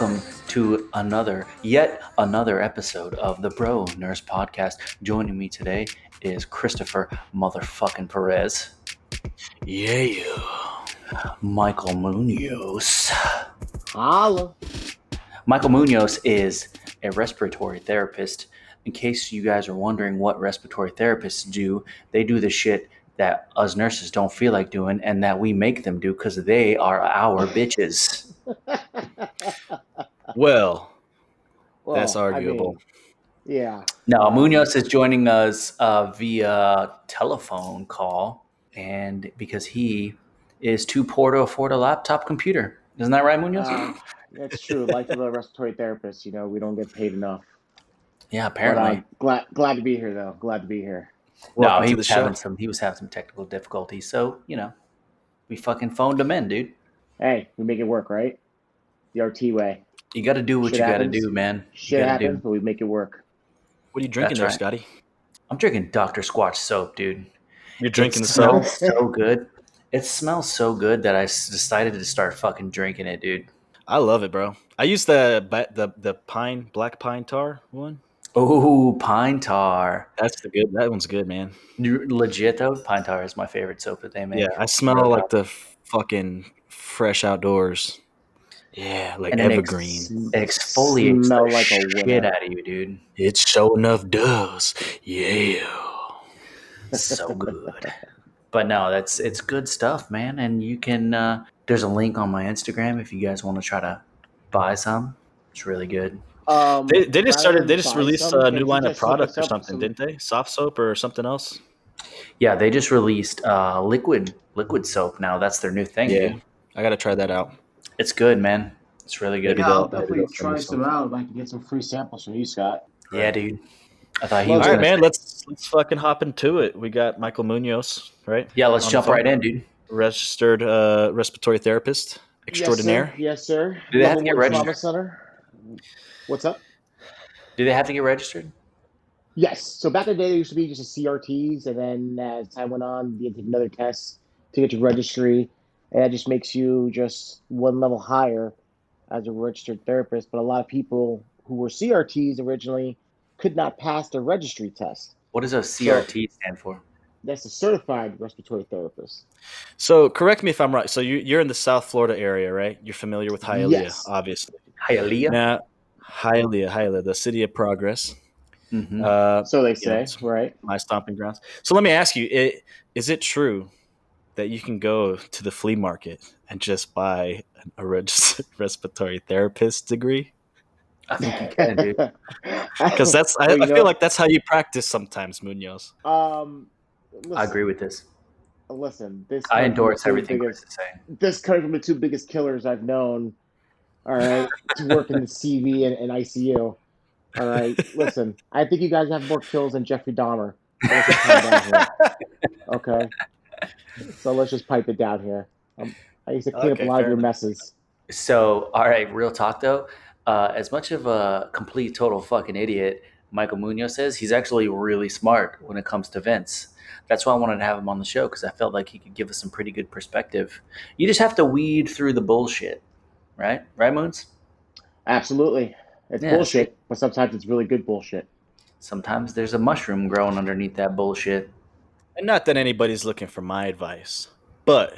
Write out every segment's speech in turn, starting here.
Welcome to another, yet another episode of the Bro Nurse Podcast. Joining me today is Christopher motherfucking Perez, Yeah. You. Michael Munoz. Holla. Michael Munoz is a respiratory therapist. In case you guys are wondering what respiratory therapists do, they do the shit that us nurses don't feel like doing and that we make them do because they are our bitches. Well, Well, that's I mean, arguable. yeah. Now, Munoz is joining us uh, via telephone call, and because he is too poor to afford a laptop computer. Isn't that right, Munoz? Uh, that's true. Like the respiratory therapist, you know, we don't get paid enough. yeah, But, uh, apparently. glad glad to be here though. Glad to be here. no, he was the show. having some. He was having some technical difficulties, so you know, we fucking phoned him in, dude. Hey, we make it work, right? The RT way. You got to do what Shit you got to happens. do, man. You Shit gotta happens, but we make it work. What are you drinking That's there, right. Scotty? I'm drinking Dr. Squatch soap, dude. You're drinking it the soap? smells so good. It smells so good that I s- decided to start fucking drinking it, dude. I love it, bro. I use the ba- the the pine black pine tar one. Oh, pine tar. That's the good. That one's good, man. You- Legit though, pine tar is my favorite soap that they make. Yeah, I smell like the fucking fresh outdoors. Yeah, like And it ex- evergreen. It exfoliates Smell the like a shit winner. out of you, dude. It sure enough does. Yeah. So good. but no, that's it's good stuff, man. And you can. Uh, there's a link on my Instagram if you guys want to try to buy some. It's really good. Um, They, they just started. They just released some, a new line of just product or something, some- didn't they? Soft soap or something else? Yeah, they just released uh, liquid liquid soap now. That's their new thing. Yeah. dude. I gotta try that out. It's good, man. It's really good. Maybe Yeah, they'll- I'll maybe definitely they'll try some out if I can get some free samples from you, Scott. Yeah, dude. I thought he Well, was. All right, man. say- Let's let's fucking hop into it. We got Michael Munoz, right? Yeah, let's jump right in, dude. Registered uh, respiratory therapist extraordinaire. Yes, sir. Yes, sir. Do they have to get one trauma registered? Center. What's up? Do they have to get registered? Yes. So back in the day, there used to be just a CRTs, and then as time went on, you had to take another test to get your registry, and that just makes you just one level higher as a registered therapist. But a lot of people who were CRTs originally could not pass the registry test. What does a CRT stand for? That's a certified respiratory therapist. So correct me if I'm right. So you, you're in the South Florida area, right? You're familiar with Hialeah, Yes. obviously. Hialeah. Now, Hialeah, Hialeah, the city of progress, Mhm. uh, So they Yeah, say, it's- right? my stomping grounds. So let me ask you: it, Is it true that you can go to the flea market and just buy a registered respiratory therapist degree? I think you can, dude. Because that's I, I feel like that's how you practice sometimes, Munoz. Um, listen, I agree with this. Listen, this I coming from the endorse everything biggest- Chris is saying. this coming from the two biggest killers I've known. All right, to work in the CV and, and ICU. All right, listen, I think you guys have more kills than Jeffrey Dahmer. So let's just calm down here. Okay, so let's just pipe it down here. Um, I used to clean Okay, up a lot of fair your enough. messes. So, all right, real talk though. Uh, as much of a complete total fucking idiot Michael Munoz says, he's actually really smart when it comes to vents. That's why I wanted to have him on the show because I felt like he could give us some pretty good perspective. You just have to weed through the bullshit, right? Right, Moons? Absolutely, it's Yeah. bullshit, but sometimes it's really good bullshit. Sometimes there's a mushroom growing underneath that bullshit. And not that anybody's looking for my advice, but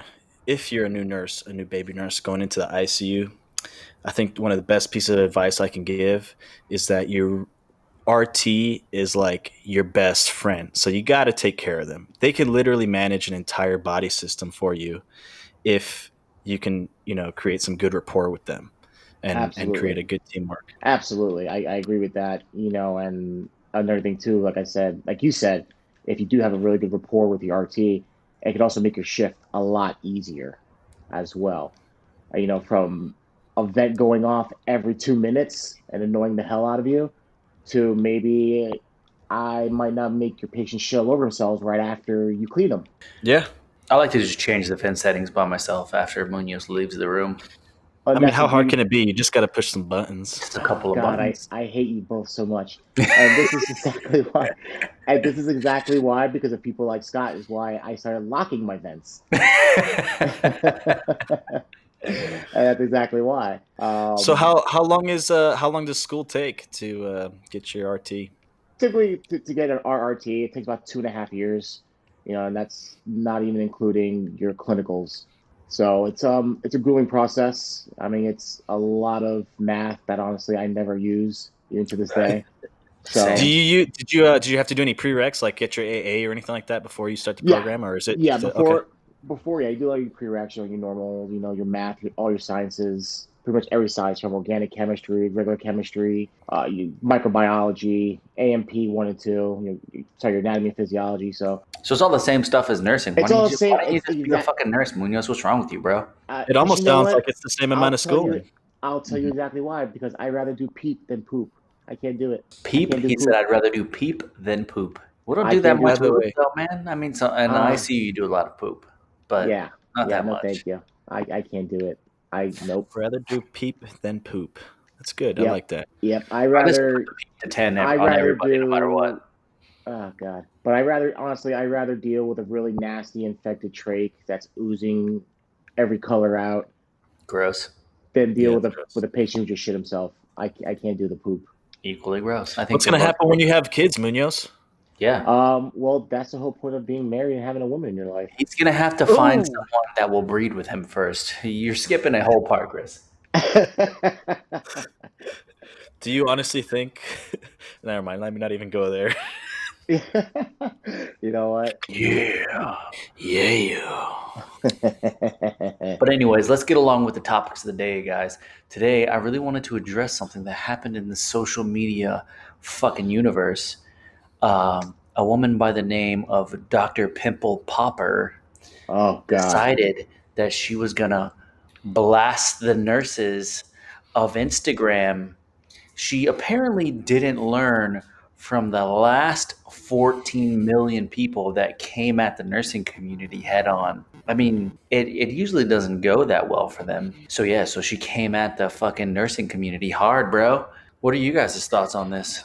if you're a new nurse, a new baby nurse going into the ICU, I think one of the best pieces of advice I can give is that your RT is like your best friend. So you got to take care of them. They can literally manage an entire body system for you if you can, you know, create some good rapport with them and, and create a good teamwork. Absolutely, I, I agree with that. You know, and another thing too, like I said, like you said, if you do have a really good rapport with the RT, it can also make your shift a lot easier, as well. Uh, You know, from a vent going off every two minutes and annoying the hell out of you, to maybe I might not make your patient shell over themselves right after you clean them. Yeah. I like to just change the vent settings by myself after Munoz leaves the room. I mean, how hard can it be? You just got to push some buttons. Just a couple of God, I, buttons. I hate you both so much. And this is exactly why. And this is exactly why, because of people like Scott, is why I started locking my vents. and that's exactly why. Um, so how how long is uh how long does school take to uh, get your RT? typically to, to get an RRT, it takes about two and a half years. You know, and that's not even including your clinicals. So it's um it's a grueling process. I mean, it's a lot of math that honestly I never use even to this day. So Do you, you did you uh, did you have to do any prereqs like get your AA or anything like that before you start the Yeah. program, or is it? yeah, is it- before okay. before yeah, you do all your prereqs, you know, your normal, you know, your math, your, all your sciences, pretty much every science from organic chemistry, regular chemistry, uh, you, microbiology, A&P one and two, you know, you- sorry, your anatomy and physiology. So So it's all the same stuff as nursing. Why It's don't all you the just, same- why don't you it's just be a fucking nurse, Munoz? What's wrong with you, bro? uh, It almost you know sounds what? like it's the same I'll amount of tell you- schooling. I'll tell you exactly why. Because I rather do peep than poop. I can't do it. Peep. do He poop. said, "I'd rather do peep than poop." We don't I do that can't do much poop, though, man. I mean, so in the Uh, ICU, you do a lot of poop, but yeah, not yeah, that no, much. thank you. I, I can't do it. I nope. Rather do peep than poop. That's good. Yeah. I like that. Yep. I I rather. put the peep to ten I on rather everybody, do. no matter what. Oh god. But I rather honestly, I rather deal with a really nasty infected trach that's oozing every color out Gross. than deal Yeah, with a gross. with a patient who just shit himself. I, I can't do the poop. Equally gross. I think. What's gonna both happen when you have kids, Munoz? Yeah, Um. Well, that's the whole point of being married and having a woman in your life. he's gonna have to find Ooh. someone that will breed with him first. You're skipping a whole part, Chris. Do you honestly think? Never mind. Let me not even go there. you know what? Yeah. Yeah. But anyways, let's get along with the topics of the day, guys. Today, I really wanted to address something that happened in the social media fucking universe. Um, a woman by the name of Dr. Pimple Popper oh god. decided that she was gonna blast the nurses of Instagram. She apparently didn't learn from the last 14 million people that came at the nursing community head on. I mean, it, it usually doesn't go that well for them. So, yeah, so she came at the fucking nursing community hard, bro. What are you guys' thoughts on this?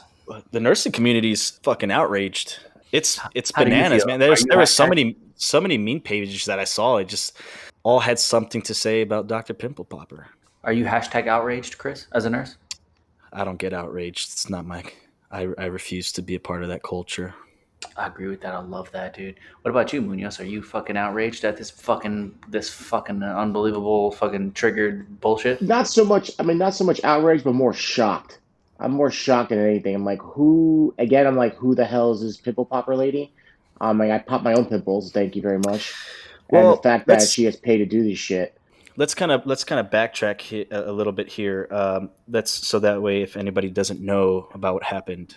The nursing community's fucking outraged. It's it's How bananas, man. There's there were so many so many meme pages that I saw. It just all had something to say about Dr. Pimple Popper. Are you hashtag outraged, Chris, as a nurse? I don't get outraged. It's not my. I, I refuse to be a part of that culture. I agree with that. I love that, dude. What about you, Munoz? Are you fucking outraged at this fucking this fucking unbelievable fucking triggered bullshit? Not so much. I mean, not so much outraged, but more shocked. I'm more shocked than anything. I'm like, who? Again, I'm like, who the hell is this pimple popper lady? Um, like, I pop my own pimples. Thank you very much. and Well, the fact that she has paid to do this shit. Let's kind of let's kind of backtrack he- a a little bit here. Um, that's so that way, if anybody doesn't know about what happened,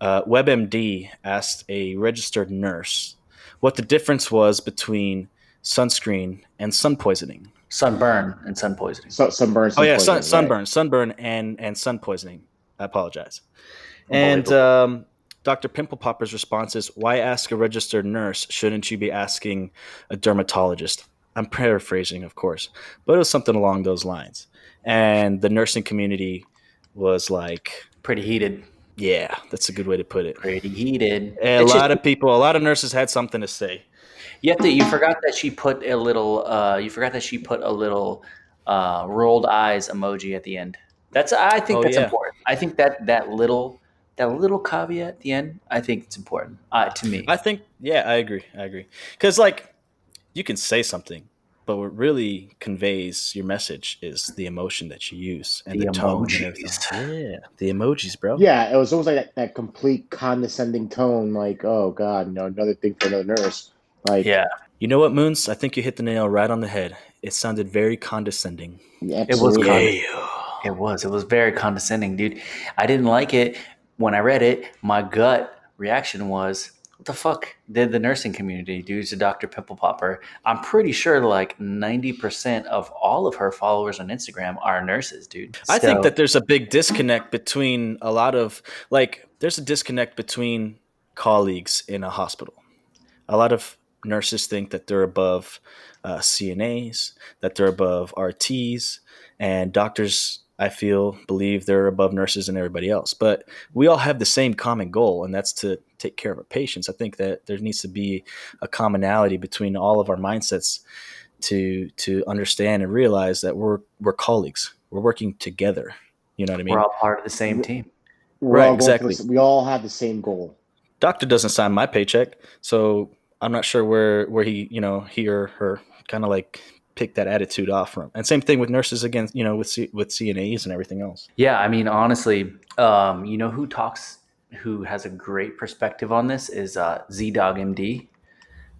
uh, WebMD asked a registered nurse what the difference was between sunscreen and sun poisoning. Sunburn and sun poisoning. So, sunburn. Oh yeah, sun, poisoning, right? sunburn, sunburn, and and sun poisoning. I apologize. And um, Dr. Pimple Popper's response is, "Why ask a registered nurse? Shouldn't you be asking a dermatologist?" I'm paraphrasing, of course, but it was something along those lines. And the nursing community was like, Pretty heated. "Yeah, that's a good way to put it." Pretty heated. A It's lot just- of people, a lot of nurses had something to say. you have to. You forgot that she put a little. Uh, you forgot that she put a little uh, rolled eyes emoji at the end. That's. I think Oh, that's yeah. important. I think that that little that little caveat at the end. I think it's important. Uh, to me. I think, yeah, I agree. I agree. Because, like, you can say something, but what really conveys your message is the emotion that you use and the, The tone. emojis. And yeah, the emojis, bro. Yeah, it was almost like that, that complete condescending tone. Like, oh god, you know, another thing for another nurse. Like, yeah. You know what, Moons? I think you hit the nail right on the head. It sounded very condescending. absolutely. condescending. It was. It was very condescending, dude. I didn't like it when I read it. My gut reaction was, "What the fuck did the nursing community do to Dr. Pimple Popper?" I'm pretty sure like 90% of all of her followers on Instagram are nurses, dude. I think that there's a big disconnect between a lot of like there's a disconnect between colleagues in a hospital. A lot of nurses think that they're above uh, CNAs, that they're above RTs, and doctors. I feel believe they're above nurses and everybody else, but we all have the same common goal, and that's to take care of our patients. I think that there needs to be a commonality between all of our mindsets to to understand and realize that we're we're colleagues. We're working together. You know what I mean? We're all part of the same team. We're Right, all exactly. the we all have the same goal. Doctor doesn't sign my paycheck, so I'm not sure where where he you know he or her kind of like picked that attitude off from. And same thing with nurses again, you know, with C, with CNAs and everything else. Yeah, I mean, honestly, um, you know who talks, who has a great perspective on this is uh, ZDog MD.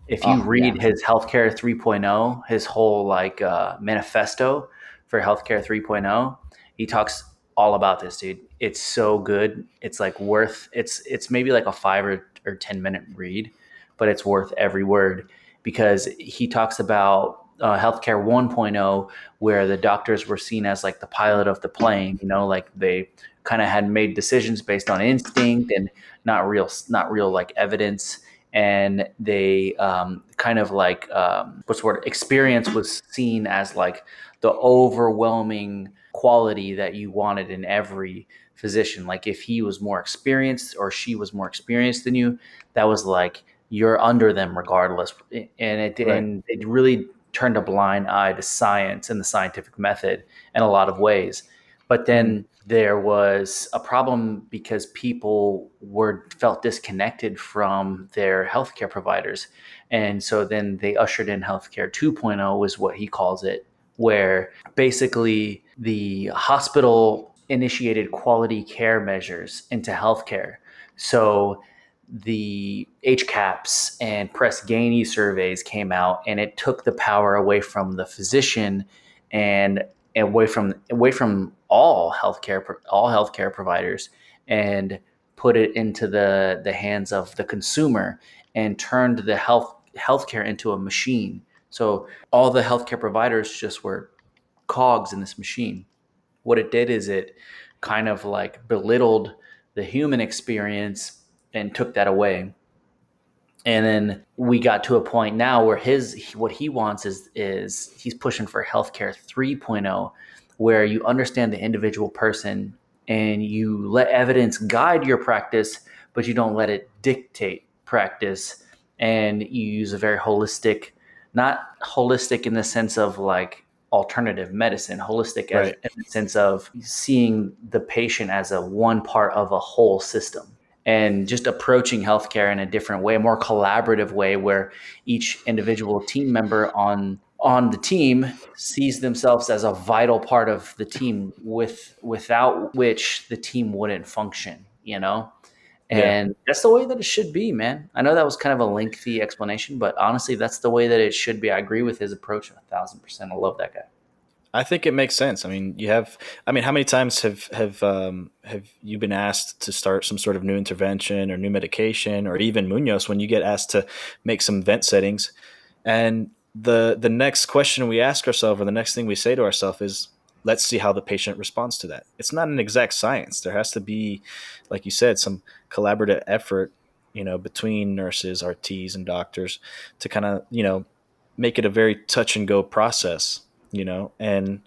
If you Oh, read yeah. his Healthcare 3.0, his whole like uh, manifesto for Healthcare 3.0, he talks all about this, dude. It's so good. It's like worth. It's it's maybe like a five or, or ten minute read, but it's worth every word because he talks about uh, Healthcare 1.0 where the doctors were seen as like the pilot of the plane you know like they kind of had made decisions based on instinct and not real not real like evidence. And they um, kind of like um, what's the word experience was seen as like the overwhelming quality that you wanted in every physician. Like if he was more experienced or she was more experienced than you that was like you're under them regardless. And it Right. and it really turned a blind eye to science and the scientific method in a lot of ways. But then mm-hmm. there was a problem because people were felt disconnected from their healthcare providers. And so then they ushered in healthcare 2.0 was what he calls it, where basically the hospital initiated quality care measures into healthcare. So the HCAHPS and Press Ganey surveys came out, and it took the power away from the physician and away from away from all healthcare all healthcare providers, and put it into the the hands of the consumer, and turned the health healthcare into a machine. So all the healthcare providers just were cogs in this machine. What it did is it kind of like belittled the human experience and took that away. And then we got to a point now where his what he wants is is he's pushing for healthcare 3.0 where you understand the individual person and you let evidence guide your practice but you don't let it dictate practice. And you use a very holistic not holistic in the sense of like alternative medicine holistic as, in the sense of seeing the patient as a one part of a whole system and just approaching healthcare in a different way, a more collaborative way, where each individual team member on on the team sees themselves as a vital part of the team, with without which the team wouldn't function. You know, Yeah. and that's the way that it should be, man. I know that was kind of a lengthy explanation, but honestly, that's the way that it should be. I agree with his approach a thousand percent. I love that guy. I think it makes sense. I mean, you have. I mean, how many times have have um, have you been asked to start some sort of new intervention or new medication, or even Munoz when you get asked to make some vent settings, and the the next question we ask ourselves, or the next thing we say to ourselves is, "Let's see how the patient responds to that." It's not an exact science. There has to be, like you said, some collaborative effort, you know, between nurses, RTs, and doctors to kind of you know make it a very touch and go process you know and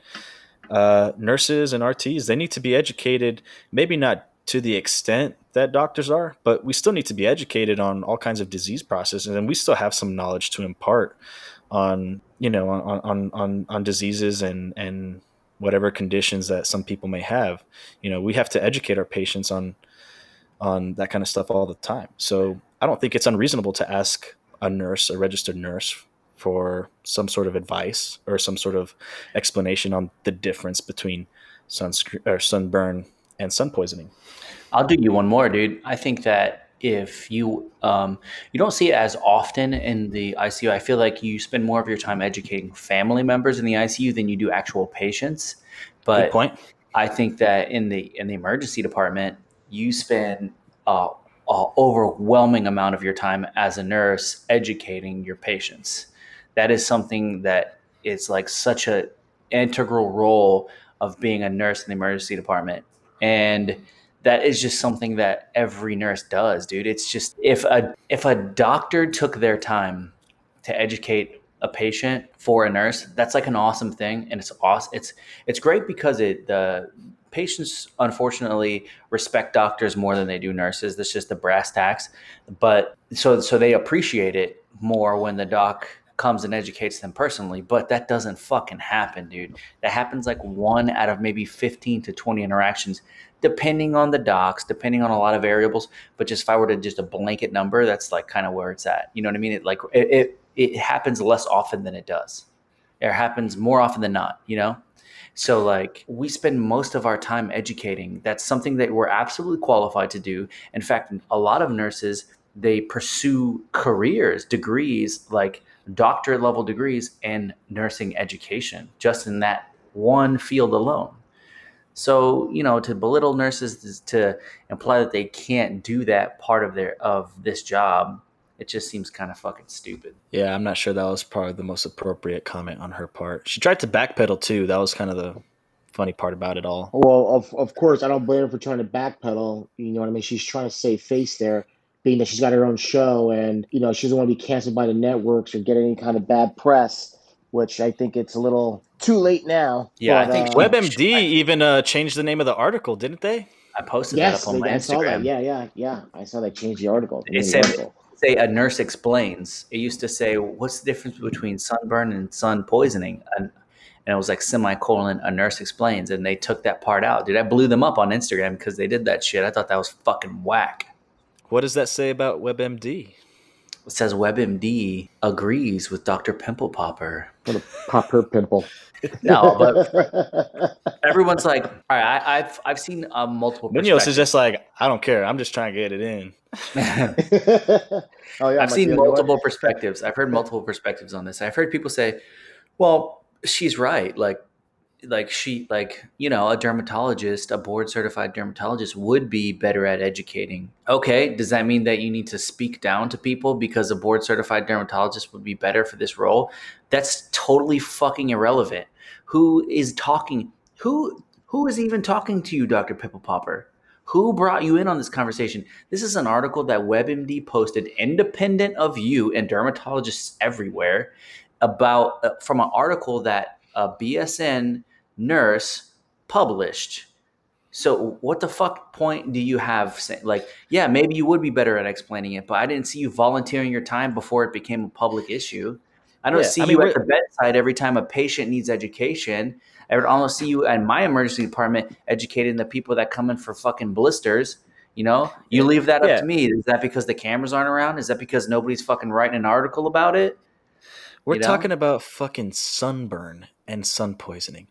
uh, nurses and rts they need to be educated maybe not to the extent that doctors are but we still need to be educated on all kinds of disease processes and we still have some knowledge to impart on you know on on on, on diseases and and whatever conditions that some people may have. You know we have to educate our patients on on that kind of stuff all the time. So i don't think it's unreasonable to ask a nurse a registered nurse for some sort of advice or some sort of explanation on the difference between sunscreen or sunburn and sun poisoning. I'll do you one more, dude. I think that if you um, you don't see it as often in the ICU, I feel like you spend more of your time educating family members in the ICU than you do actual patients. Good But point. I think that in the in the emergency department, you spend a, a overwhelming amount of your time as a nurse educating your patients. That is something that is like such a integral role of being a nurse in the emergency department, and that is just something that every nurse does, dude. It's just if a if a doctor took their time to educate a patient for a nurse, that's like an awesome thing, and it's awesome. It's it's great because it the patients unfortunately respect doctors more than they do nurses. That's just the brass tacks. But so so they appreciate it more when the doc comes and educates them personally, but that doesn't fucking happen, dude. That happens like one out of maybe 15 to 20 interactions, depending on the docs, depending on a lot of variables. But just if I were to just a blanket number, that's like kind of where it's at. You know what I mean? It like it, it, it happens less often than it does. It happens more often than not, you know? So like we spend most of our time educating. That's something that we're absolutely qualified to do. In fact, a lot of nurses they pursue careers, degrees like doctorate level degrees in nursing education just in that one field alone. So, you know, to belittle nurses to imply that they can't do that part of their of this job, it just seems kind of fucking stupid. Yeah, I'm not sure that was probably the most appropriate comment on her part. She tried to backpedal too. That was kind of the funny part about it all. Well, of, of course, I don't blame her for trying to backpedal. You know what I mean? She's trying to save face there being that she's got her own show and you know she doesn't want to be canceled by the networks or get any kind of bad press which i think it's a little too late now yeah but, i think uh, webmd I, even uh, changed the name of the article didn't they? I posted yes, that up on they, my I instagram. Yeah yeah yeah. I saw they changed the article it said say a nurse explains. It used to say what's the difference between sunburn and sun poisoning? And and it was like semicolon a nurse explains and they took that part out. Dude i blew them up on instagram because they did that shit. I thought that was fucking whack what does that say about WebMD? It says WebMD agrees with Dr. Pimple Popper. I'm gonna pop her pimple. no, but everyone's like, all right, I, have I've seen uh, multiple. Munoz is just like, I don't care. I'm just trying to get it in. oh yeah, I've seen multiple perspectives. I've heard multiple perspectives on this. I've heard people say, "Well, she's right. Like like she like you know a dermatologist a board certified dermatologist would be better at educating. Okay does that mean that you need to speak down to people because a board certified dermatologist would be better for this role? That's totally fucking irrelevant. Who is talking who who is even talking to you dr pimple popper? Who brought you in on this conversation? This is an article that webmd posted independent of you and dermatologists everywhere about uh, from an article that a BSN nurse published. So what the fuck point do you have? Like, yeah, maybe you would be better at explaining it, but I didn't see you volunteering your time before it became a public issue. I don't yeah, see I mean, you at the bedside every time a patient needs education. I would almost see you in my emergency department educating the people that come in for fucking blisters. You know, you leave that up yeah. to me. Is that because the cameras aren't around? Is that because nobody's fucking writing an article about it? We're you know? talking about fucking sunburn and sun poisoning.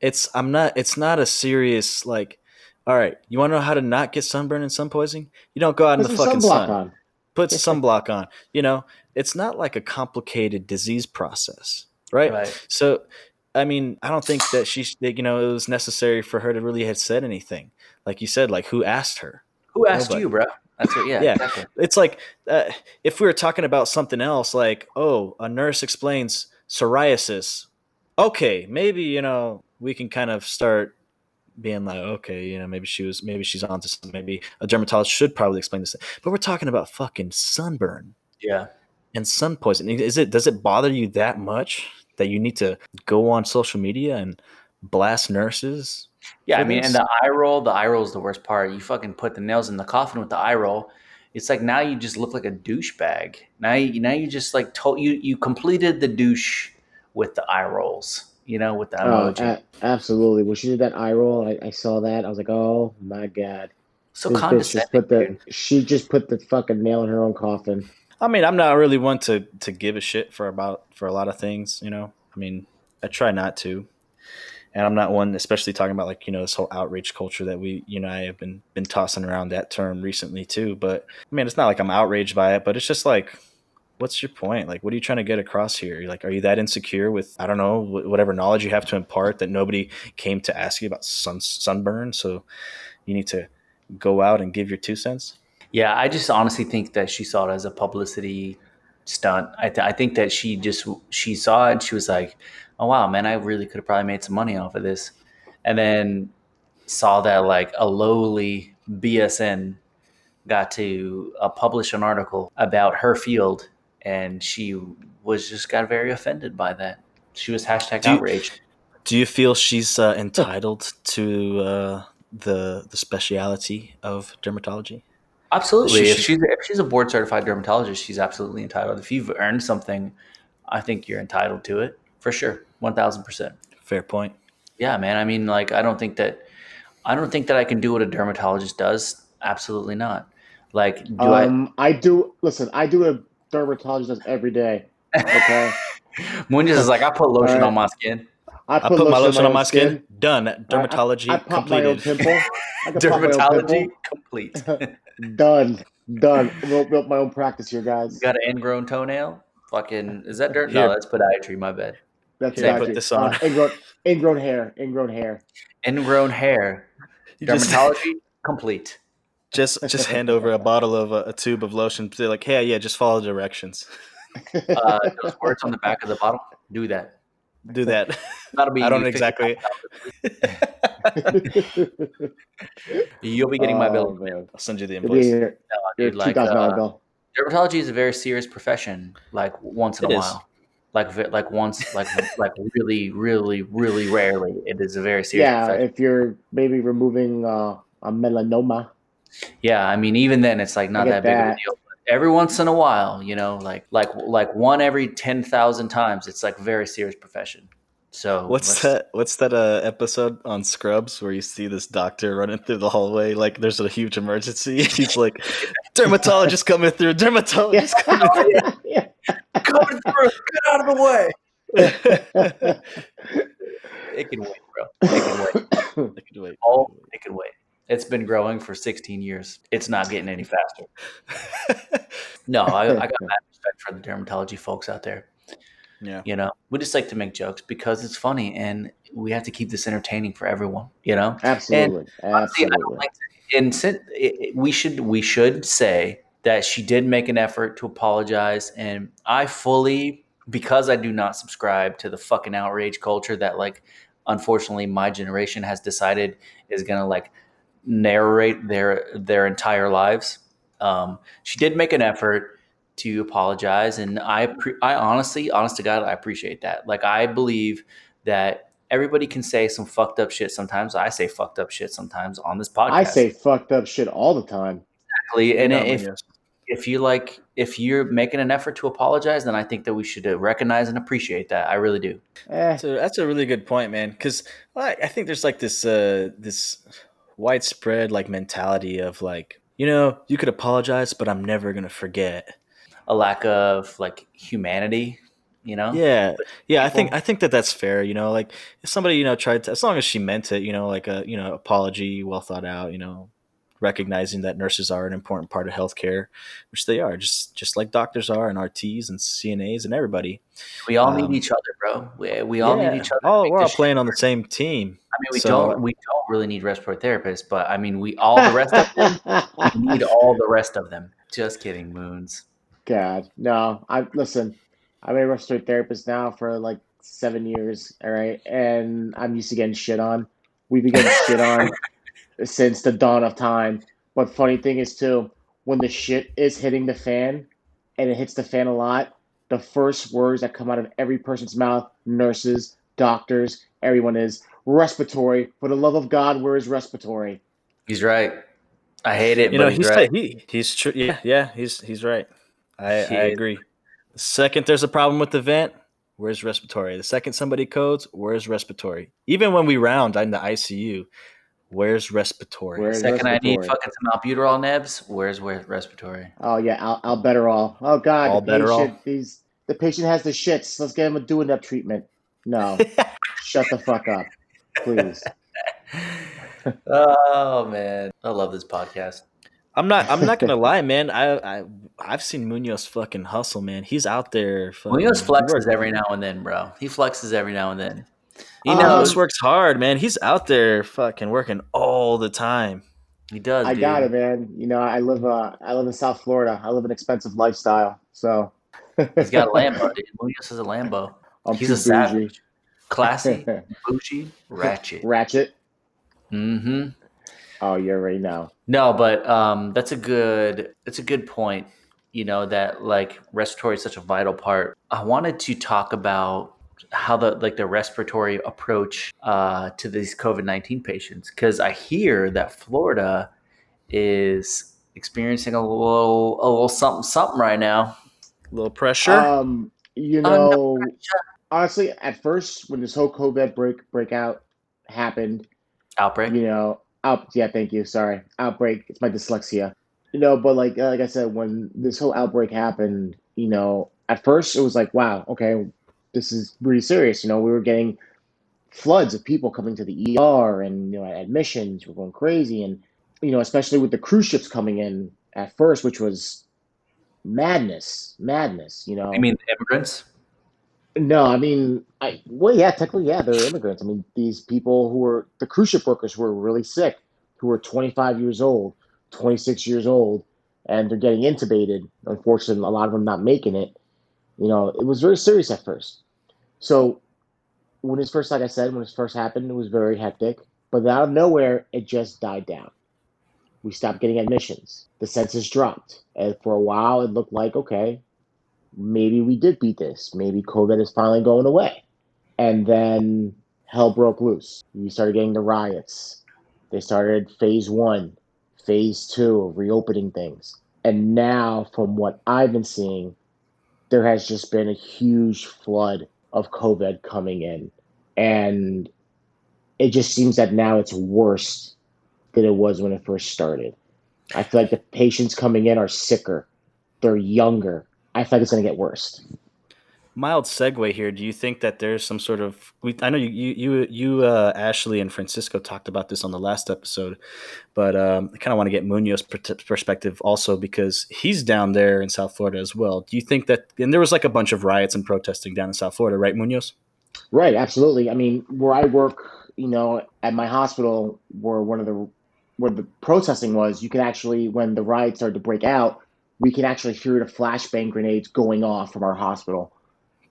It's I'm not it's not a serious like all right, you want to know how to not get sunburn and sun poisoning? You don't go out Put in the fucking sun. On. Put sunblock on. You know, it's not like a complicated disease process, right? right? So, I mean, I don't think that she, you know, it was necessary for her to really have said anything. Like you said, like who asked her? Who asked Nobody. you, bro? That's what, yeah. yeah. Exactly. It's like uh, if we were talking about something else, like, oh, a nurse explains psoriasis okay, maybe you know we can kind of start being like, okay, you know, maybe she was, maybe she's onto something. Maybe a dermatologist should probably explain this. But we're talking about fucking sunburn. Yeah. And sun poisoning. Is it? Does it bother you that much that you need to go on social media and blast nurses? Yeah, I mean, this? and the eye roll. The eye roll is the worst part. You fucking put the nails in the coffin with the eye roll. It's like now you just look like a douchebag. Now you now you just like told you you completed the douche with the eye rolls, you know, with the oh, emoji. Oh, a- absolutely. When she did that eye roll, I, I, saw that. I was like, oh my god. So this condescending. Just put the, she just put the fucking nail in her own coffin. I mean, I'm not really one to to give a shit for about for a lot of things, you know. I mean, I try not to. And I'm not one, especially talking about like you know this whole outreach culture that we, you know, I have been been tossing around that term recently too. But I mean, it's not like I'm outraged by it, but it's just like what's your point? Like, what are you trying to get across here? Like, are you that insecure with I don't know whatever knowledge you have to impart that nobody came to ask you about sun sunburn? So you need to go out and give your two cents. Yeah, I just honestly think that she saw it as a publicity stunt. I, th- I think that she just she saw it and she was like, "Oh wow, man, I really could have probably made some money off of this," and then saw that like a lowly BSN got to uh, publish an article about her field and she was just got very offended by that. She was hashtag do outraged. do you feel she's uh, entitled to uh, the the speciality of dermatology? Absolutely. She, if she's if she's a board certified dermatologist, she's absolutely entitled. If you've earned something, I think you're entitled to it for sure, one thousand percent. Fair point. Yeah, man. I mean, like, I don't think that, I don't think that I can do what a dermatologist does. Absolutely not. Like, do um, I do. Listen, I do a dermatologist does every day. Okay. I? Munoz is like, I put lotion Alright. on my skin. I put my lotion on my skin. skin. Done. Dermatology I, I pop my completed. pimple. I can my Dermatology pimple. complete. Done. Done. Built, built my own practice here, guys. You got an ingrown toenail? Fucking is that dirt? Here. No, that's podiatry. My bad. That's Here, actually- put this on. Uh, ingrown, ingrown hair. Ingrown hair. Ingrown hair. Dermatology complete. Just just hand over a bottle of a, a tube of lotion. Say like, hey, yeah, just follow the directions. Uh, those words on the back of the bottle. Do that. Do that. That'll be. I don't exactly. You'll be getting my Oh, bill. man. I'll send you the It'll be invoice. your, No, dude, like, uh, bill. dermatology is a very serious profession. Like once in It a is. while. Like like once like like really really really rarely. It is a very serious Yeah, profession. if you're maybe removing uh, a melanoma. Yeah, I mean, even then, it's like not get that big of a deal. But every once in a while, you know, like like like one every ten thousand times, it's like very serious profession. So What's that? What's that uh, episode on Scrubs where you see this doctor running through the hallway like there's a huge emergency? He's like, dermatologist coming through, dermatologist coming Yeah. yeah. Coming through, get out of the way. It can wait, bro. It can wait. I could wait. Oh, it can wait. It's been growing for 16 years. It's not getting any faster. No, I, I got mad respect for the dermatology folks out there. yeah. You know, we just like to make jokes because it's funny, and we have to keep this entertaining for everyone. You know, Absolutely. Don't Absolutely. like to, and it, it- we should we should say that she did make an effort to apologize, and I fully because I do not subscribe to the fucking outrage culture that like unfortunately my generation has decided is gonna like narrate their their entire lives. Um, she did make an effort to apologize, and I appre- I honestly, honest to God, I appreciate that. Like I believe that everybody can say some fucked up shit sometimes. I say fucked up shit sometimes on this podcast. I say fucked up shit all the time. exactly, and No, if yes. if you like, if you're making an effort to apologize, then I think that we should uh, recognize and appreciate that. I really do. Eh, So that's a really good point, man. Because I, I think there's like this uh, this widespread like mentality of like you know you could apologize, but I'm never gonna forget. A lack of like humanity, you know. Yeah, yeah. I think I think that that's fair. You know, like if somebody you know tried to, as long as she meant it, you know, like a you know apology, well thought out. You know, recognizing that nurses are an important part of healthcare, which they are, just just like doctors are, and RTs and CNAs and everybody. We all Um, need each other, bro. We, we all Yeah. need each other. to Oh, we're all this shit playing on the same team. I mean, we So- don't we don't really need respiratory therapists, but I mean, we all the rest of them. We need all the rest of them. Just kidding, moons. God, no. I listen. I'm a respiratory therapist now for like seven years. All right, and I'm used to getting shit on. We've been getting shit on since the dawn of time. But funny thing is too, when the shit is hitting the fan, and it hits the fan a lot, the first words that come out of every person's mouth, nurses, doctors, everyone is respiratory. For the love of God, where is respiratory? He's right. I hate it, you but know he's, he's right. he, he's true yeah yeah he's he's right i He i agree the second there's a problem with the vent where's respiratory the second somebody codes where's respiratory even when we round in the icu where's respiratory Where's Second, I need respiratory? fucking some albuterol nebs. Where's where respiratory? Oh yeah, Al- Albuterol. Oh god, All the Betterol? patient. These the patient has the shits. Let's get him a DuoNeb treatment. No, shut the fuck up, please. Oh man, I love this podcast. i'm not i'm not gonna lie man i i i've seen munoz fucking hustle man he's out there fucking, Munoz flexes every now and then, bro. He flexes every now and then. He Um, knows Munoz works hard man he's out there fucking working all the time he does. I dude. got it, man. You know, I live. Uh, I live in South Florida. I live an expensive lifestyle, so He's got a Lambo, dude. Munoz has a Lambo. I'm He's too a savage, bougie. classy, bougie, ratchet. Ratchet. Mm-hmm. Oh, you already know. No, but um, that's a good. It's a good point. You know that like respiratory is such a vital part. I wanted to talk about how the like the respiratory approach uh, to these COVID nineteen patients because I hear that Florida is experiencing a little a little something something right now. a little pressure Um, You know, honestly, at first when this whole COVID break breakout happened, Outbreak. you know, out yeah, thank you. Sorry, outbreak. It's my dyslexia. You know, but like like I said, when this whole outbreak happened, you know, at first it was like, wow, okay, this is really serious. You know, we were getting floods of people coming to the ER and you know admissions were going crazy, and you know, especially with the cruise ships coming in at first, which was madness, madness. You know, I mean, immigrants. no, I mean, I well, yeah, technically, yeah, they're immigrants. I mean, these people who were the cruise ship workers who were really sick, who were 25 years old, 26 years old, and they're getting intubated. Unfortunately, a lot of them not making it. You know, it was very serious at first. So when it first, like I said, when it first happened, it was very hectic. But out of nowhere, it just died down. We stopped getting admissions. The census dropped, and for a while, it looked like okay, maybe we did beat this. Maybe COVID is finally going away. And then hell broke loose. You started getting the riots. They started phase one, phase two of reopening things. And now, from what I've been seeing, there has just been a huge flood of COVID coming in. And it just seems that now it's worse than it was when it first started. I feel like the patients coming in are sicker, they're younger, I feel like it's going to get worse. Mild segue here. Do you think that there's some sort of? We, I know you, you, you, uh, Ashley and Francisco talked about this on the last episode, but um, I kind of want to get Munoz's perspective also because he's down there in South Florida as well. Do you think that? And there was like a bunch of riots and protesting down in South Florida, right, Munoz? Right. Absolutely. I mean, where I work, you know, at my hospital, where one of the where the protesting was, you could actually, when the riots started to break out, we can actually hear the flashbang grenades going off from our hospital.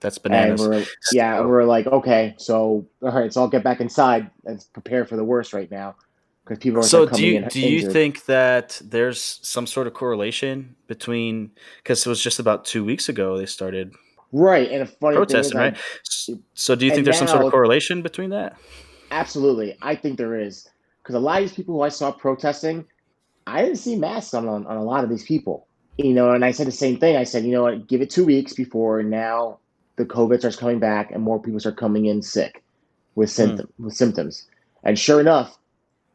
That's bananas. We're, yeah, we're like, okay, so all right, so I'll get back inside and prepare for the worst right now because people are so. coming Do you in do you think that there's some sort of correlation between because it was just about two weeks ago they started right? And a funny protesting, right? I- So do you think there's some sort of correlation between that? Absolutely, I think there is because a lot of these people who I saw protesting, I didn't see masks on, on on a lot of these people. You know, and I said the same thing. I said, you know what, give it two weeks before now the COVID starts coming back and more people start coming in sick with hmm. symptom with symptoms. And sure enough,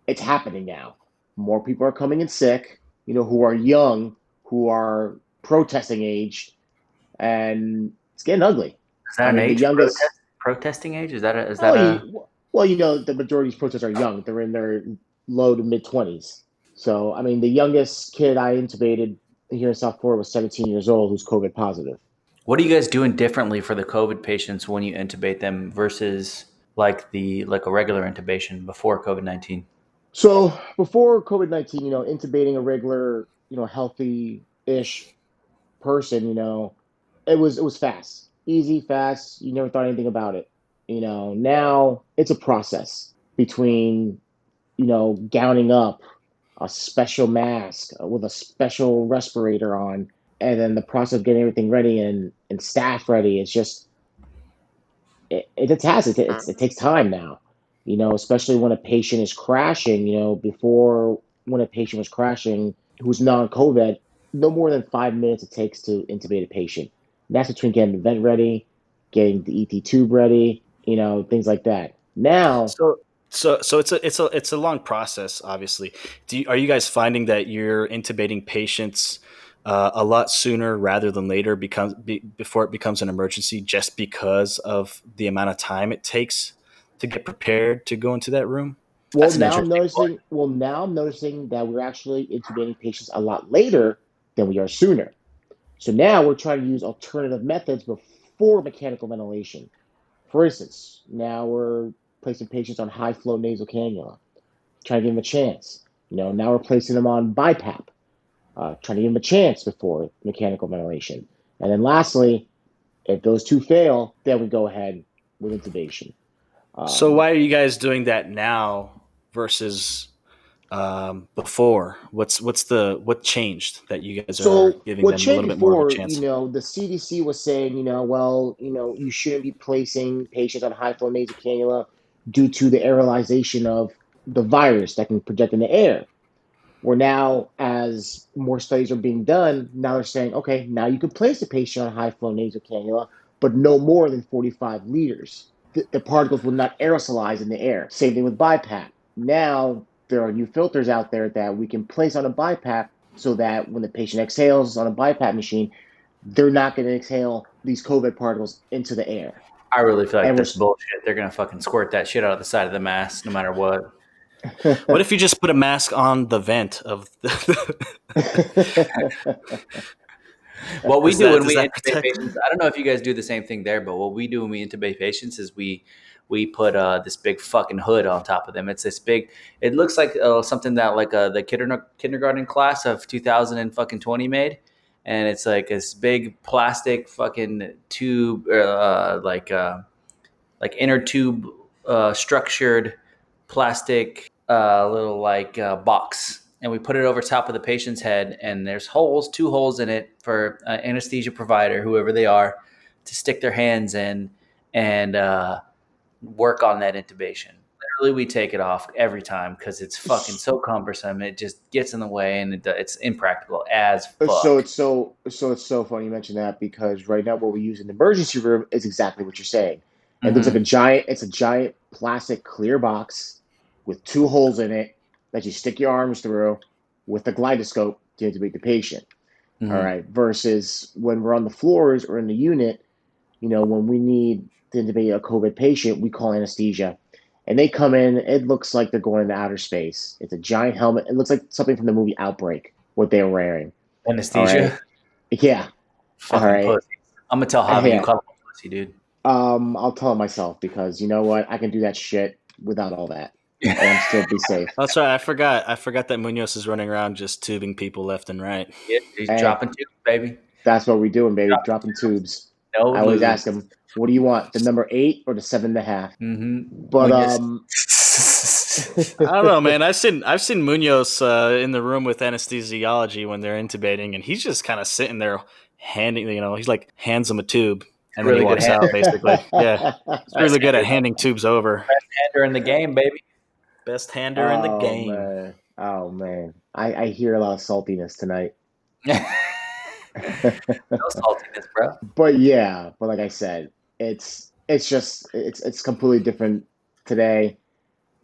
it's happening now. More people are coming in sick. You know, who are young, who are protesting age, and it's getting ugly. Is that I an mean, the youngest- protest, protesting age? Is that a, is that Well, a you, well, you know, the majority of these protesters are young. They're in their low to mid twenties. So, I mean, the youngest kid I intubated here in South Florida was 17 years old, who's COVID positive. What are you guys doing differently for the COVID patients when you intubate them versus like the like a regular intubation before COVID nineteen? So, before COVID 19, you know, intubating a regular, you know, healthy-ish person, you know, it was it was fast, easy, fast. You never thought anything about it. You know, now it's a process between, you know, gowning up a special mask with a special respirator on, and then the process of getting everything ready and and staff ready. It's just it, it's a task. It, it's, it takes time now. You know, especially when a patient is crashing. You know, before when a patient was crashing who's non-COVID, no more than five minutes it takes to intubate a patient. That's between getting the vent ready, getting the ET tube ready, you know, things like that. Now, So so so it's a it's a it's a long process. Obviously, do you, are you guys finding that you're intubating patients? Uh, a lot sooner rather than later becomes be, before it becomes an emergency just because of the amount of time it takes to get prepared to go into that room well, That's now I'm noticing. Well, now I'm noticing that we're actually intubating patients a lot later than we are sooner. So now we're trying to use alternative methods before mechanical ventilation. For instance, now we're placing patients on high flow nasal cannula, trying to give them a chance. You know, now we're placing them on BiPAP, uh, trying to give them a chance before mechanical ventilation. And then lastly, if those two fail, then we go ahead with intubation. Um, so why are you guys doing that now versus um, before what's what's the what changed that you guys are giving them a little bit more of a chance you know, the CDC was saying, you know, well, you know, you shouldn't be placing patients on high flow nasal cannula due to the aerolization of the virus that can project in the air. Where now, as more studies are being done, now they're saying, okay, now you can place a patient on high flow nasal cannula, but no more than 45 liters. The, the particles will not aerosolize in the air. Same thing with BiPAP. Now there are new filters out there that we can place on a BiPAP so that when the patient exhales on a BiPAP machine, they're not going to exhale these COVID particles into the air. I really feel like And this bullshit. They're gonna fucking squirt that shit out of the side of the mask, no matter what. What if you just put a mask on the vent of the What we Does do that- when we intubate protect- patients, I don't know if you guys do the same thing there, but what we do when we intubate patients is we we put uh, this big fucking hood on top of them. It's this big. It looks like uh, something that like uh, the kinder- kindergarten class of 2000 and fucking 20 made, and it's like this big plastic fucking tube, uh, like uh, like inner tube uh, structured plastic uh, little like uh, box and we put it over top of the patient's head and there's holes two holes in it for uh, anesthesia provider whoever they are to stick their hands in and uh, work on that intubation literally we take it off every time because it's fucking so cumbersome it just gets in the way and it, it's impractical as fuck. So it's so so it's so funny you mentioned that because right now what we use in the emergency room is exactly what you're saying. It looks Mhm. like a giant. It's a giant plastic clear box with two holes in it that you stick your arms through with a GlideScope to intubate the patient. Mhm. All right. Versus when we're on the floors or in the unit, you know, when we need to intubate a COVID patient, we call anesthesia. And they come in, it looks like they're going into outer space. It's a giant helmet. It looks like something from the movie Outbreak, what they're wearing. anesthesia right. Yeah. fucking All right. pussy. i'm gonna tell javi Yeah. you call him pussy dude Um, I'll tell him myself because you know what? I can do that shit without all that. And still be safe. That's right. I forgot. I forgot that Munoz is running around just tubing people left and right. Yeah, he's Hey. dropping two baby That's what we're doing, baby. Dropping tubes. no I always ask him, what do you want? The number eight or the seven and a half? mm-hmm. But Munoz. um I don't know, man. I've seen I've seen Munoz uh, in the room with anesthesiology when they're intubating, and he's just kind of sitting there handing. You know, he's like hands them a tube, and Really then he walks hand. out. Basically, yeah, he's really good at handing tubes over. Hander in the game, baby. Best hander in the Oh, game. Man. Oh man. I, I hear a lot of saltiness tonight. no saltiness, bro. But yeah, but like I said, it's it's just it's it's completely different today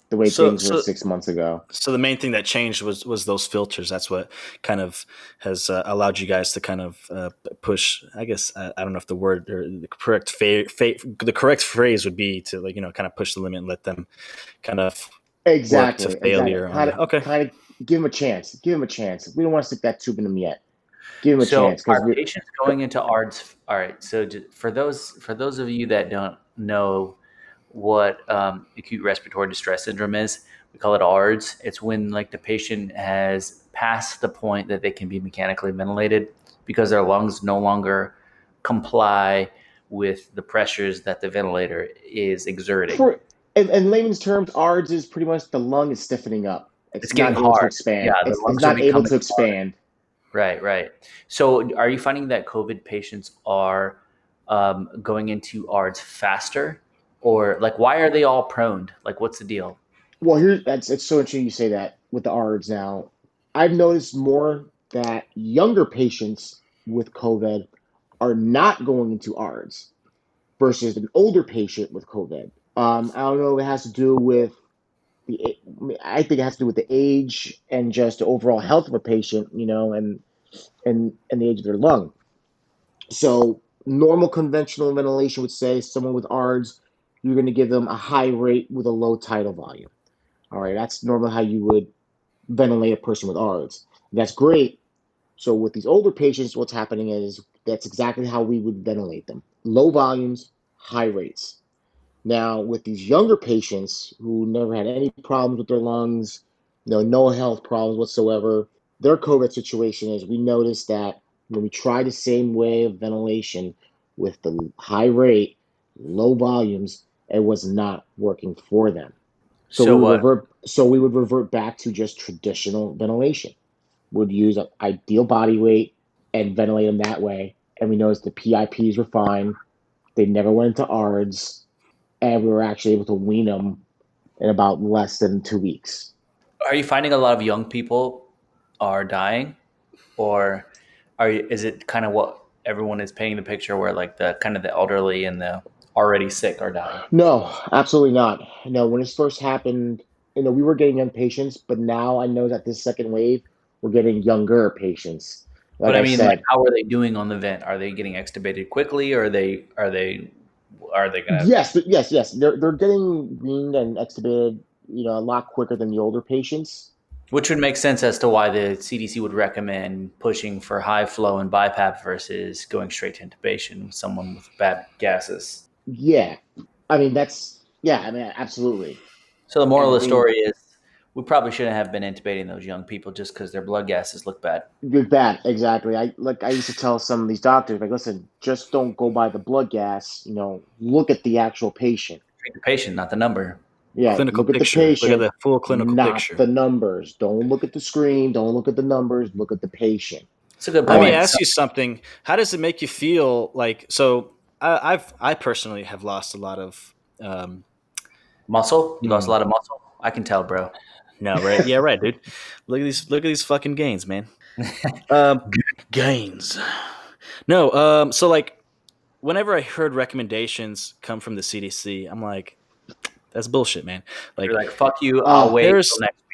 the way So- things were so- six months ago. So the main thing that changed was was those filters. That's what kind of has uh, allowed you guys to kind of uh, push. I guess I, I don't know if the word or the correct fa- fa- the correct phrase would be to like you know kind of push the limit and let them kind of Exactly. failure exactly. on Kind it. of, Okay. kind of give him a chance. Give him a chance. We don't want to stick that tube in him yet. Give him a so chance because are patients going into ARDS? All right. So for those for those of you that don't know what um, acute respiratory distress syndrome is, we call it ARDS. It's when like the patient has passed the point that they can be mechanically ventilated because their lungs no longer comply with the pressures that the ventilator is exerting. for in, in layman's terms, ARDS is pretty much the lung is stiffening up. It's, It's not getting able to hard. expand. Yeah, the it's, it's not able to expand. Right, right. So, are you finding that COVID patients are um, going into ARDS faster, or like why are they all prone? Like, what's the deal? Well, here that's it's so interesting you say that with the ARDS now. I've noticed more that younger patients with COVID are not going into ARDS versus an older patient with COVID. Um, I don't know if it has to do with the I think it has to do with the age and just the overall health of a patient, you know, and and and the age of their lung. So normal conventional ventilation would say someone with ARDS, you're going to give them a high rate with a low tidal volume. All right, that's normally how you would ventilate a person with ARDS. That's great. So with these older patients, what's happening is that's exactly how we would ventilate them: low volumes, high rates. Now with these younger patients who never had any problems with their lungs, no no health problems whatsoever, their COVID situation is we noticed that when we try the same way of ventilation with the high rate, low volumes, it was not working for them. So, So we would revert. So we would revert back to just traditional ventilation. Would use an ideal body weight and ventilate them that way. And we noticed the PIPs were fine. They never went into ARDS, and we were actually able to wean them in about less than two weeks. Are you finding a lot of young people are dying, or are you, is it kind of what everyone is painting the picture where like the kind of the elderly and the already sick are dying. No, absolutely not. No, when this first happened, you know, we were getting young patients, but now I know that this second wave, we're getting younger patients. Like but I, I mean, said, like, how are they doing on the vent? Are they getting extubated quickly, or are they are they are they gonna? yes, yes, yes, they're they're getting weaned and extubated, you know, a lot quicker than the older patients. Which would make sense as to why the CDC would recommend pushing for high flow and BiPAP versus going straight to intubation with someone with bad gases. Yeah, I mean that's yeah, I mean absolutely. So the moral And of the we- story is we probably shouldn't have been intubating those young people just because their blood gases look bad. Good bad, exactly. I like I used to tell some of these doctors, like, listen, just don't go by the blood gas. You know, look at the actual patient. Treat the patient, not the number. Yeah, clinical look at the patient, Look at the full clinical not picture. the numbers. Don't look at the screen. Don't look at the numbers. Look at the patient. It's a good point. Let me ask you something. How does it make you feel? Like, so I, I've I personally have lost a lot of. Um, muscle. You Hmm. lost a lot of muscle. I can tell, bro. No, right? Yeah, right, dude. Look at these. Look at these fucking gains, man. um, gains. No. Um. So like, whenever I heard recommendations come from the CDC, I'm like, that's bullshit, man. Like, You're like, fuck you. I'll Oh, wait there's-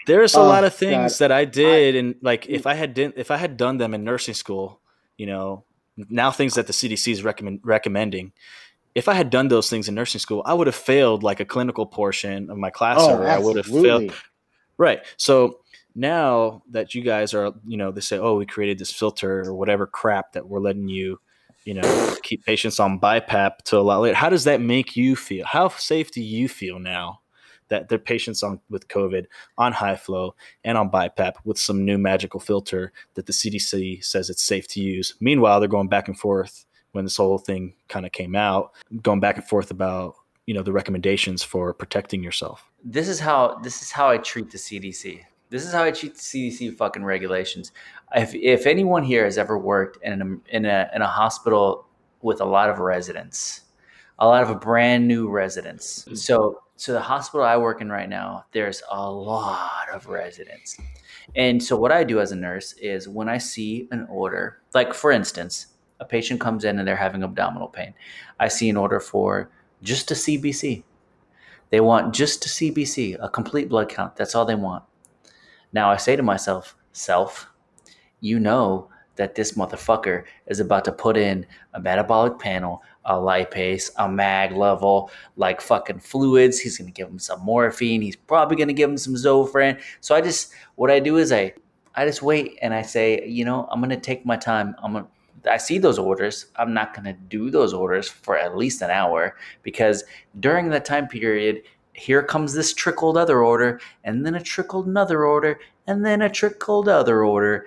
there's a Oh, lot of things God. that I did, and like if I had did, if I had done them in nursing school, you know, now things that the CDC is recommend recommending. If I had done those things in nursing school, I would have failed like a clinical portion of my class, Oh, or I would have failed. Right. So now that you guys are, you know, they say, oh, we created this filter or whatever crap that we're letting you, you know, keep patients on BiPAP to a lot later. How does that make you feel? How safe do you feel now that their patients on with COVID on high flow and on BiPAP with some new magical filter that the CDC says it's safe to use? Meanwhile, they're going back and forth when this whole thing kind of came out, going back and forth about you know the recommendations for protecting yourself. this is how this is how I treat the CDC. This is how I treat the CDC fucking regulations. If if anyone here has ever worked in a in a in a hospital with a lot of residents, a lot of brand new residents. Mm. So so the hospital I work in right now, there's a lot of residents. And so what I do as a nurse is when I see an order, like for instance, a patient comes in and they're having abdominal pain. I see an order for just a CBC. They want just a CBC, a complete blood count. That's all they want. Now I say to myself, self, you know that this motherfucker is about to put in a metabolic panel, a lipase, a mag level, like fucking fluids. He's gonna give him some morphine. He's probably gonna give him some Zofran. So I just what I do is I I just wait and I say, you know, I'm gonna take my time. I'm gonna I see those orders. I'm not gonna do those orders for at least an hour because during that time period, here comes this trickled other order, and then a trickled another order, and then a trickled other order.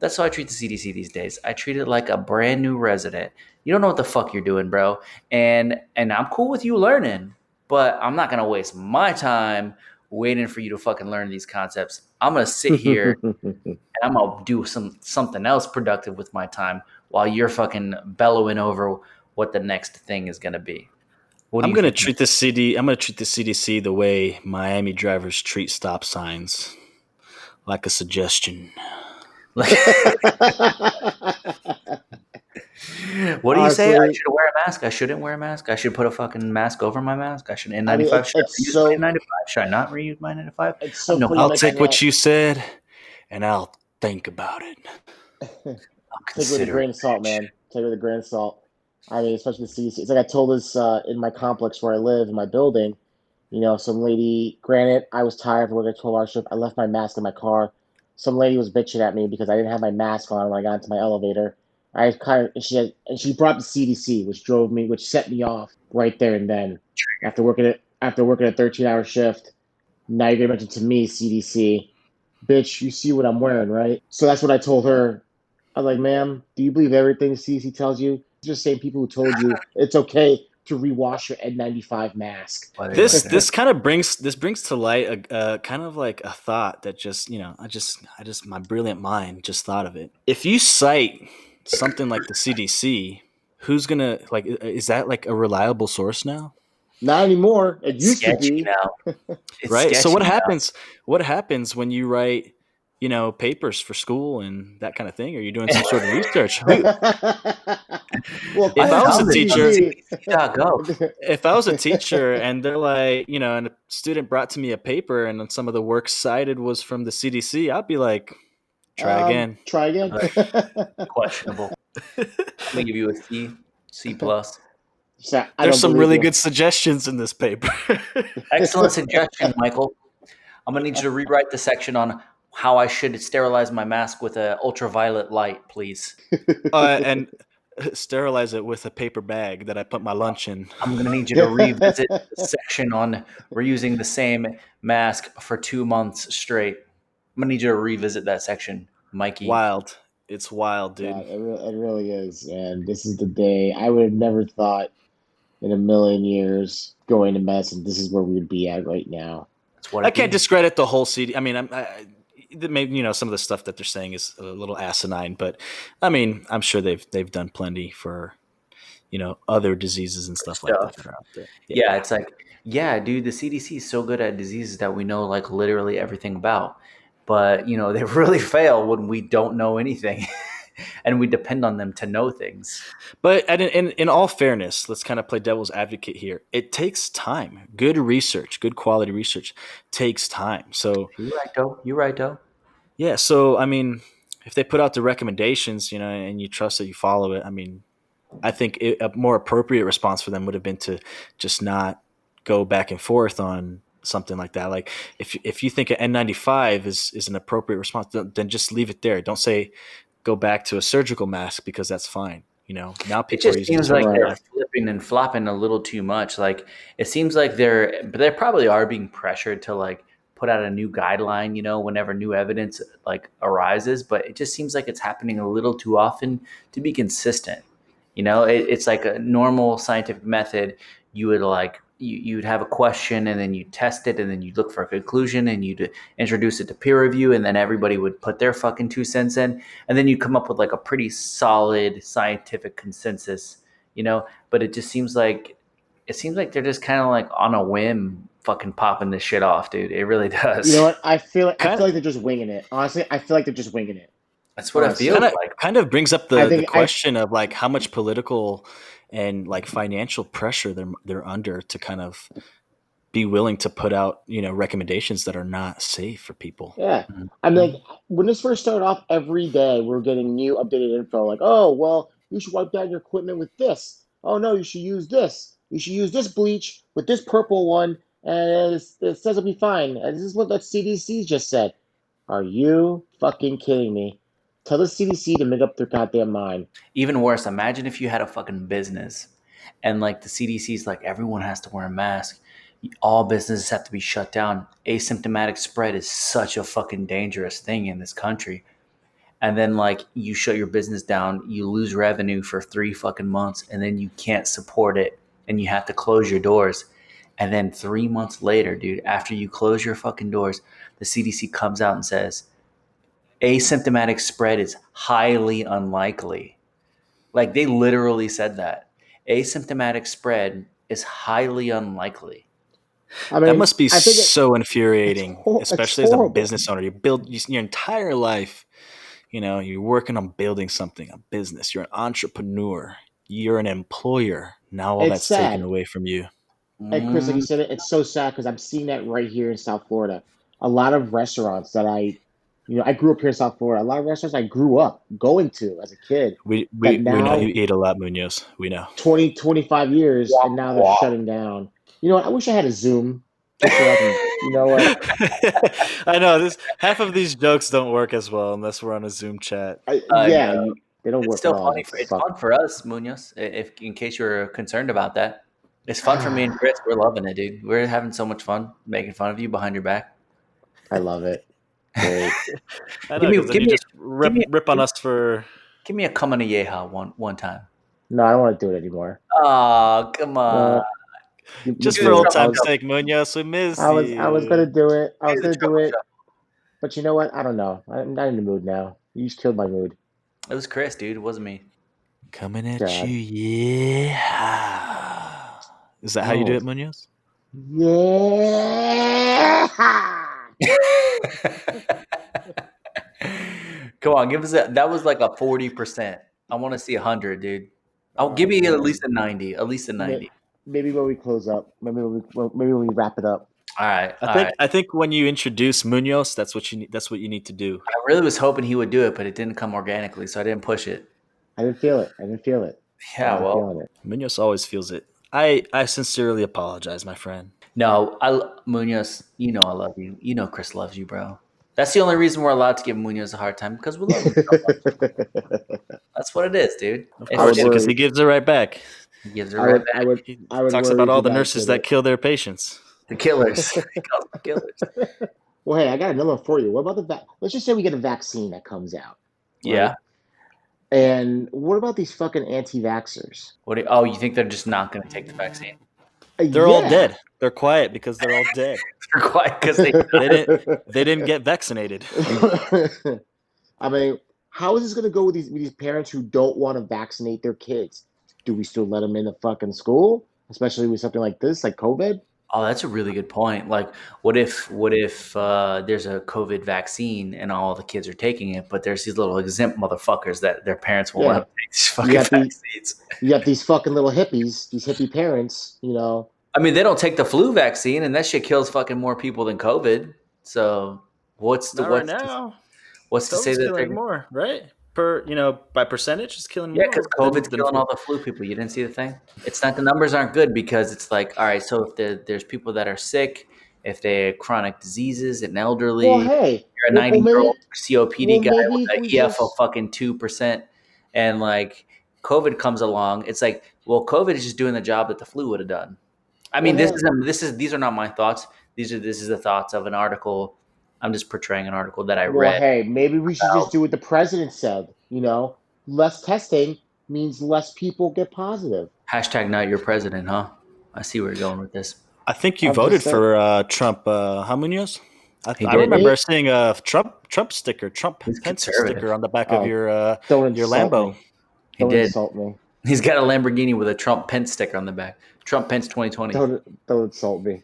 That's how I treat the CDC these days. I treat it like a brand new resident. You don't know what the fuck you're doing, bro. And and I'm cool with you learning, but I'm not gonna waste my time waiting for you to fucking learn these concepts. I'm gonna sit here and I'm gonna do some something else productive with my time while you're fucking bellowing over what the next thing is gonna be. What I'm gonna treat the CD. I'm gonna treat the CDC the way Miami drivers treat stop signs, like a suggestion. What do you say? I should wear a mask. I shouldn't wear a mask. I should put a fucking mask over my mask. I should N95. I mean, it- should I it's reuse so- my N95? Should I not reuse my N95? it's so No, I'll take what you said, and I'll think about it. Take it with a grain of salt, man. Take it with a grain of salt. I mean, especially the CDC. It's like I told this uh, in my complex where I live in my building. You know, some lady. Granted, I was tired from working a twelve-hour shift. I left my mask in my car. Some lady was bitching at me because I didn't have my mask on when I got into my elevator. I kind of and she had, and she brought the CDC, which drove me, which set me off right there and then. After working it after working a thirteen-hour shift, now you're gonna mention to me CDC, bitch. You see what I'm wearing, right? So that's what I told her. I was like, ma'am, do you believe everything the CDC tells you? It's just the same people who told you it's okay to rewash your N95 mask. This this kind of brings this brings to light a, a kind of like a thought that just you know I just I just my brilliant mind just thought of it. If you cite something like the CDC, who's gonna like is that like a reliable source now? Not anymore. It used to be. now. Right so what now. happens what happens when you write you know, papers for school and that kind of thing? Are you doing some sort of research? Well, If I was a teacher- Yeah, go. if I was a teacher and they're like, you know, and a student brought to me a paper and then some of the work cited was from the CDC, I'd be like, try Um, again. Try again. Questionable. I'm gonna give you a C, C plus. So, There's some really you. good suggestions in this paper. Excellent suggestion, Michael. I'm gonna need you to rewrite the section on how I should sterilize my mask with a ultraviolet light, please. uh, and sterilize it with a paper bag that I put my lunch in. I'm gonna need you to revisit the section on we're using the same mask for two months straight. I'm gonna need you to revisit that section, Mikey. Wild. It's wild, dude. Yeah, it, re- it really is. And this is the day I would have never thought in a million years going to medicine, this is where we would be at right now. That's what I can't is. discredit the whole CD. I mean, I'm, I, I- maybe you know some of the stuff that they're saying is a little asinine, but I mean, I'm sure they've they've done plenty for you know other diseases and stuff, like that that there. Yeah, it's like, yeah, dude, the CDC is so good at diseases that we know like literally everything about. But, you know, they really fail when we don't know anything and we depend on them to know things. But and in, in, in all fairness, let's kind of play devil's advocate here. It takes time. Good research, good quality research takes time. So You're right, though. You're right, though. yeah, so I mean, if they put out the recommendations, you know, and you trust that you follow it, I mean, I think it, a more appropriate response for them would have been to just not go back and forth on something like that. Like if if you think an N95 is is an appropriate response, then just leave it there. Don't say go back to a surgical mask because that's fine. You know, now It people are just seems like they're flipping and flopping a little too much. Like it seems like they're, but they probably are being pressured to like put out a new guideline. You know, whenever new evidence like arises, but it just seems like it's happening a little too often to be consistent. You know, it, it's like a normal scientific method. You would like you you'd have a question and then you test it and then you'd look for a conclusion and you'd introduce it to peer review and then everybody would put their fucking two cents in and then you come up with like a pretty solid scientific consensus you know but it just seems like it seems like they're just kind of like on a whim fucking popping this shit off dude it really does You know what? I feel I Kinda- feel like they're just winging it. Honestly, I feel like they're just winging it. that's what it honestly. feels kind of, like kind of brings up the, the think I- question of like how much political and like financial pressure they're they're under to kind of be willing to put out you know recommendations that are not safe for people. Yeah. Mhm. I mean, like, when this first started off, every day we're getting new updated info. Like, oh, well, you should wipe down your equipment with this. Oh, no, you should use this. You should use this bleach with this purple one, and it's, it says it'll be fine. And this is what the CDC just said. Are you fucking kidding me? Tell the CDC to make up their goddamn mind. even worse imagine if you had a fucking business and like the cdc's like everyone has to wear a mask. All businesses have to be shut down. Asymptomatic spread is such a fucking dangerous thing in this country. And then like you shut your business down you lose revenue for three fucking months and then you can't support it and you have to close your doors. And then three months later dude after you close your fucking doors the cdc comes out and says asymptomatic spread is highly unlikely like they literally said that. Asymptomatic spread is highly unlikely. I mean, that must be it- so infuriating, it's especially as a business owner. You build you, your entire life, you know, you're working on building something, a business. You're an entrepreneur. You're an employer. Now all It's that's sad. taken away from you. And Chris, like you said, it, it's so sad because I'm seeing that right here in South Florida. A lot of restaurants that I, you know, I grew up here in South Florida. A lot of restaurants I grew up going to as a kid, We we, But we know now- you eat a lot, Munoz. We know. 20, 25 years, and now they're shutting down. You know what? I wish I had a Zoom. so I can- you know what? I know this. Half of these jokes don't work as well unless we're on a Zoom chat. I, I yeah, know. you- they don't work it's still at funny. For, it's Fuck. fun for us, Munoz. If in case you're concerned about that, it's fun for me and Chris. We're loving it, dude. We're having so much fun making fun of you behind your back. I love it. Great. I Give know, me- 'cause give me- just rip, me- rip on us for. Give me a come on a yeha one one time. No, I don't want to do it anymore. Oh, come on. Uh, Just for old time's sake, Munoz, we miss I was I was gonna do it. I was gonna do it, but you know what? I don't know. I'm not in the mood now. You just killed my mood. It was Chris, dude. It wasn't me. Coming at God. you, yeah. Is that how you do it, Munoz? Yeah. Come on, give us a. That was like a forty percent. I want to see a hundred, dude. Oh, I'll give you at least a ninety. At least a ninety. Maybe when we close up. Maybe when we maybe when we wrap it up. All right. I all think right. I think when you introduce Munoz, that's what you need. That's what you need to do. I really was hoping he would do it, but it didn't come organically, so I didn't push it. I didn't feel it. I didn't feel it. I Yeah, wasn't well, feeling it. Munoz always feels it. I I sincerely apologize, my friend. no, I Munoz. You know I love you. You know Chris loves you, bro. That's the only reason we're allowed to give Munoz a hard time because we love him. That's what it is, dude. Of course, it- would- because he gives it right back. he gives it I right would, back. I would, He I would talks about all the nurses that kill their patients. The killers. He calls them killers. Well, hey, I got another one for you. What about the vac? Let's just say we get a vaccine that comes out. Yeah. And what about these fucking anti-vaxxers? What? Do, oh, you think they're just not going to take the vaccine? Uh, They're all dead. They're quiet because they're all dead. They're quiet because they. They didn't. They didn't get vaccinated. I mean, how is this going to go with these with these parents who don't want to vaccinate their kids? Do we still let them in the fucking school, especially with something like this, like COVID? Oh, that's a really good point. Like, what if what if uh, there's a COVID vaccine and all the kids are taking it, but there's these little exempt motherfuckers that their parents won't Yeah. let them take these fucking got the- vaccines. You got these fucking little hippies, these hippie parents, you know. I mean, they don't take the flu vaccine, and that shit kills fucking more people than COVID. So, what's the Not what's right to, now. what's to say that they're more, right? Per you know, by percentage, it's killing Yeah, more. because COVID's than killing flu. all the flu people. You didn't see the thing? It's not the numbers aren't good because it's like, all right, so if there, there's people that are sick, if they have chronic diseases, an elderly, Well, hey, you're a well, 90 year old COPD well, guy maybe with an we EF of fucking 2%, and like COVID comes along, it's like, well, COVID is just doing the job that the flu would have done. I mean, Well, this is this is these are not my thoughts. These are this is the thoughts of an article. I'm just portraying an article that I well, read. hey, maybe we should about- just do what the president said. You know, less testing means less people get positive. Hashtag not your president, huh? I see where you're going with this. I think you I'm voted for uh, Trump. Uh, how Munoz? I, He I did. remember seeing a Trump Trump sticker, Trump He's Pence sticker on the back Oh. of your uh, Don't your Lambo. Me. He Don't did. insult me. He's got a Lamborghini with a Trump Pence sticker on the back. Trump Pence 2020. Don't don't insult me.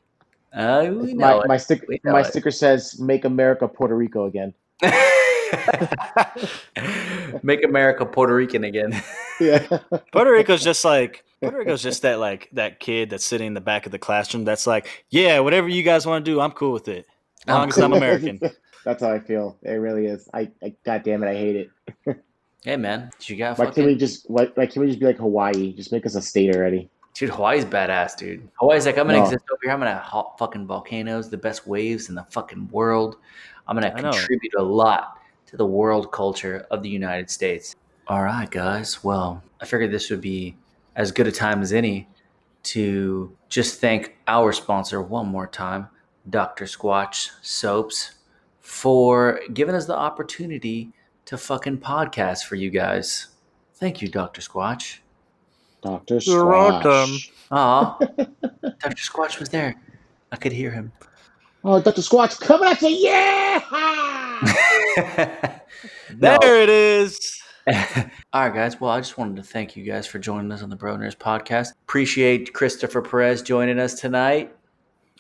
Uh, we My know my sticker We know my sticker says "Make America Puerto Rico again." Make America Puerto Rican again. Yeah. Puerto Rico's just like Puerto Rico's just that like that kid that's sitting in the back of the classroom that's like, yeah, whatever you guys want to do, I'm cool with it. As long as I'm American. That's how I feel. It really is. I, I God damn it, I hate it. hey man, you got Why can we just what? Like, can we just be like Hawaii? Just make us a state already. Dude. Hawaii's badass, dude. Hawaii's like I'm gonna No. exist over here. I'm gonna hot fucking volcanoes, the best waves in the fucking world. I'm gonna I know. contribute a lot to the world culture of the United States. All right, guys. Well, I figured this would be as good a time as any to just thank our sponsor one more time, Dr. Squatch Soaps, for giving us the opportunity to fucking podcast for you guys. Thank you, Dr. Squatch. Doctor You're welcome. Aw, Dr. Squatch was there. I could hear him. Oh, Doctor Squatch coming at you! Yeah! No. There it is. All right, guys. Well, I just wanted to thank you guys for joining us on the Bro Nerds podcast. Appreciate Christopher Perez joining us tonight.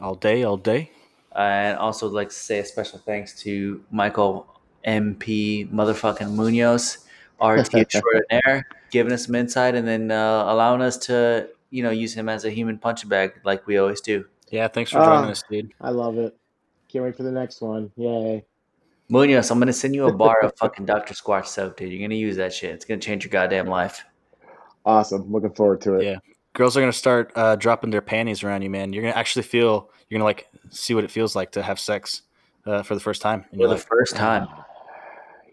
All day, all day. Uh, and also would like to say a special thanks to Michael MP motherfucking Munoz, RT extraordinaire, giving us some insight and then uh, allowing us to, you know, use him as a human punching bag like we always do. Yeah, thanks for joining Ah. us, dude. I love it. Can't wait for the next one. Yay! Munoz, I'm gonna send you a bar of fucking Dr. Squatch soap, dude. You're gonna use that shit. It's gonna change your goddamn life. Awesome. Looking forward to it. Yeah. Girls are gonna start uh, dropping their panties around you, man. You're gonna actually feel. You're gonna like see what it feels like to have sex uh, for the first time. For the life. first time.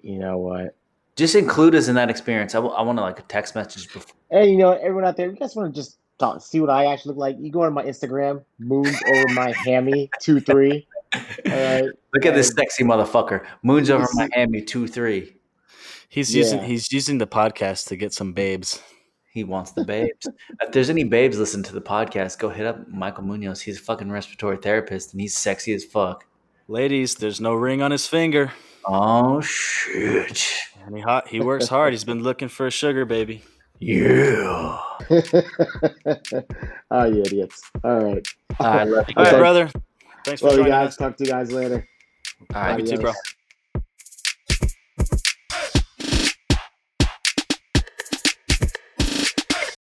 You know what? Just include us in that experience. I, want to like a text message before. Hey, you know everyone out there, you guys want to just talk, see what I actually look like? You go on my Instagram, moons over my hammy two three. All right. Look at this sexy motherfucker. Moons over This- my hammy two three. He's using Yeah. he's using the podcast to get some babes. He wants the babes. if there's any babes listen to the podcast, go hit up Michael Munoz. He's a fucking respiratory therapist and he's sexy as fuck. Ladies, there's no ring on his finger. Oh shit. And he hot. He works hard. He's been looking for a sugar baby. Yeah. oh, you idiots. All right. I love you All right, brother. Thanks for Well, you joining guys. us. Talk to you guys later. All right. You too, bro.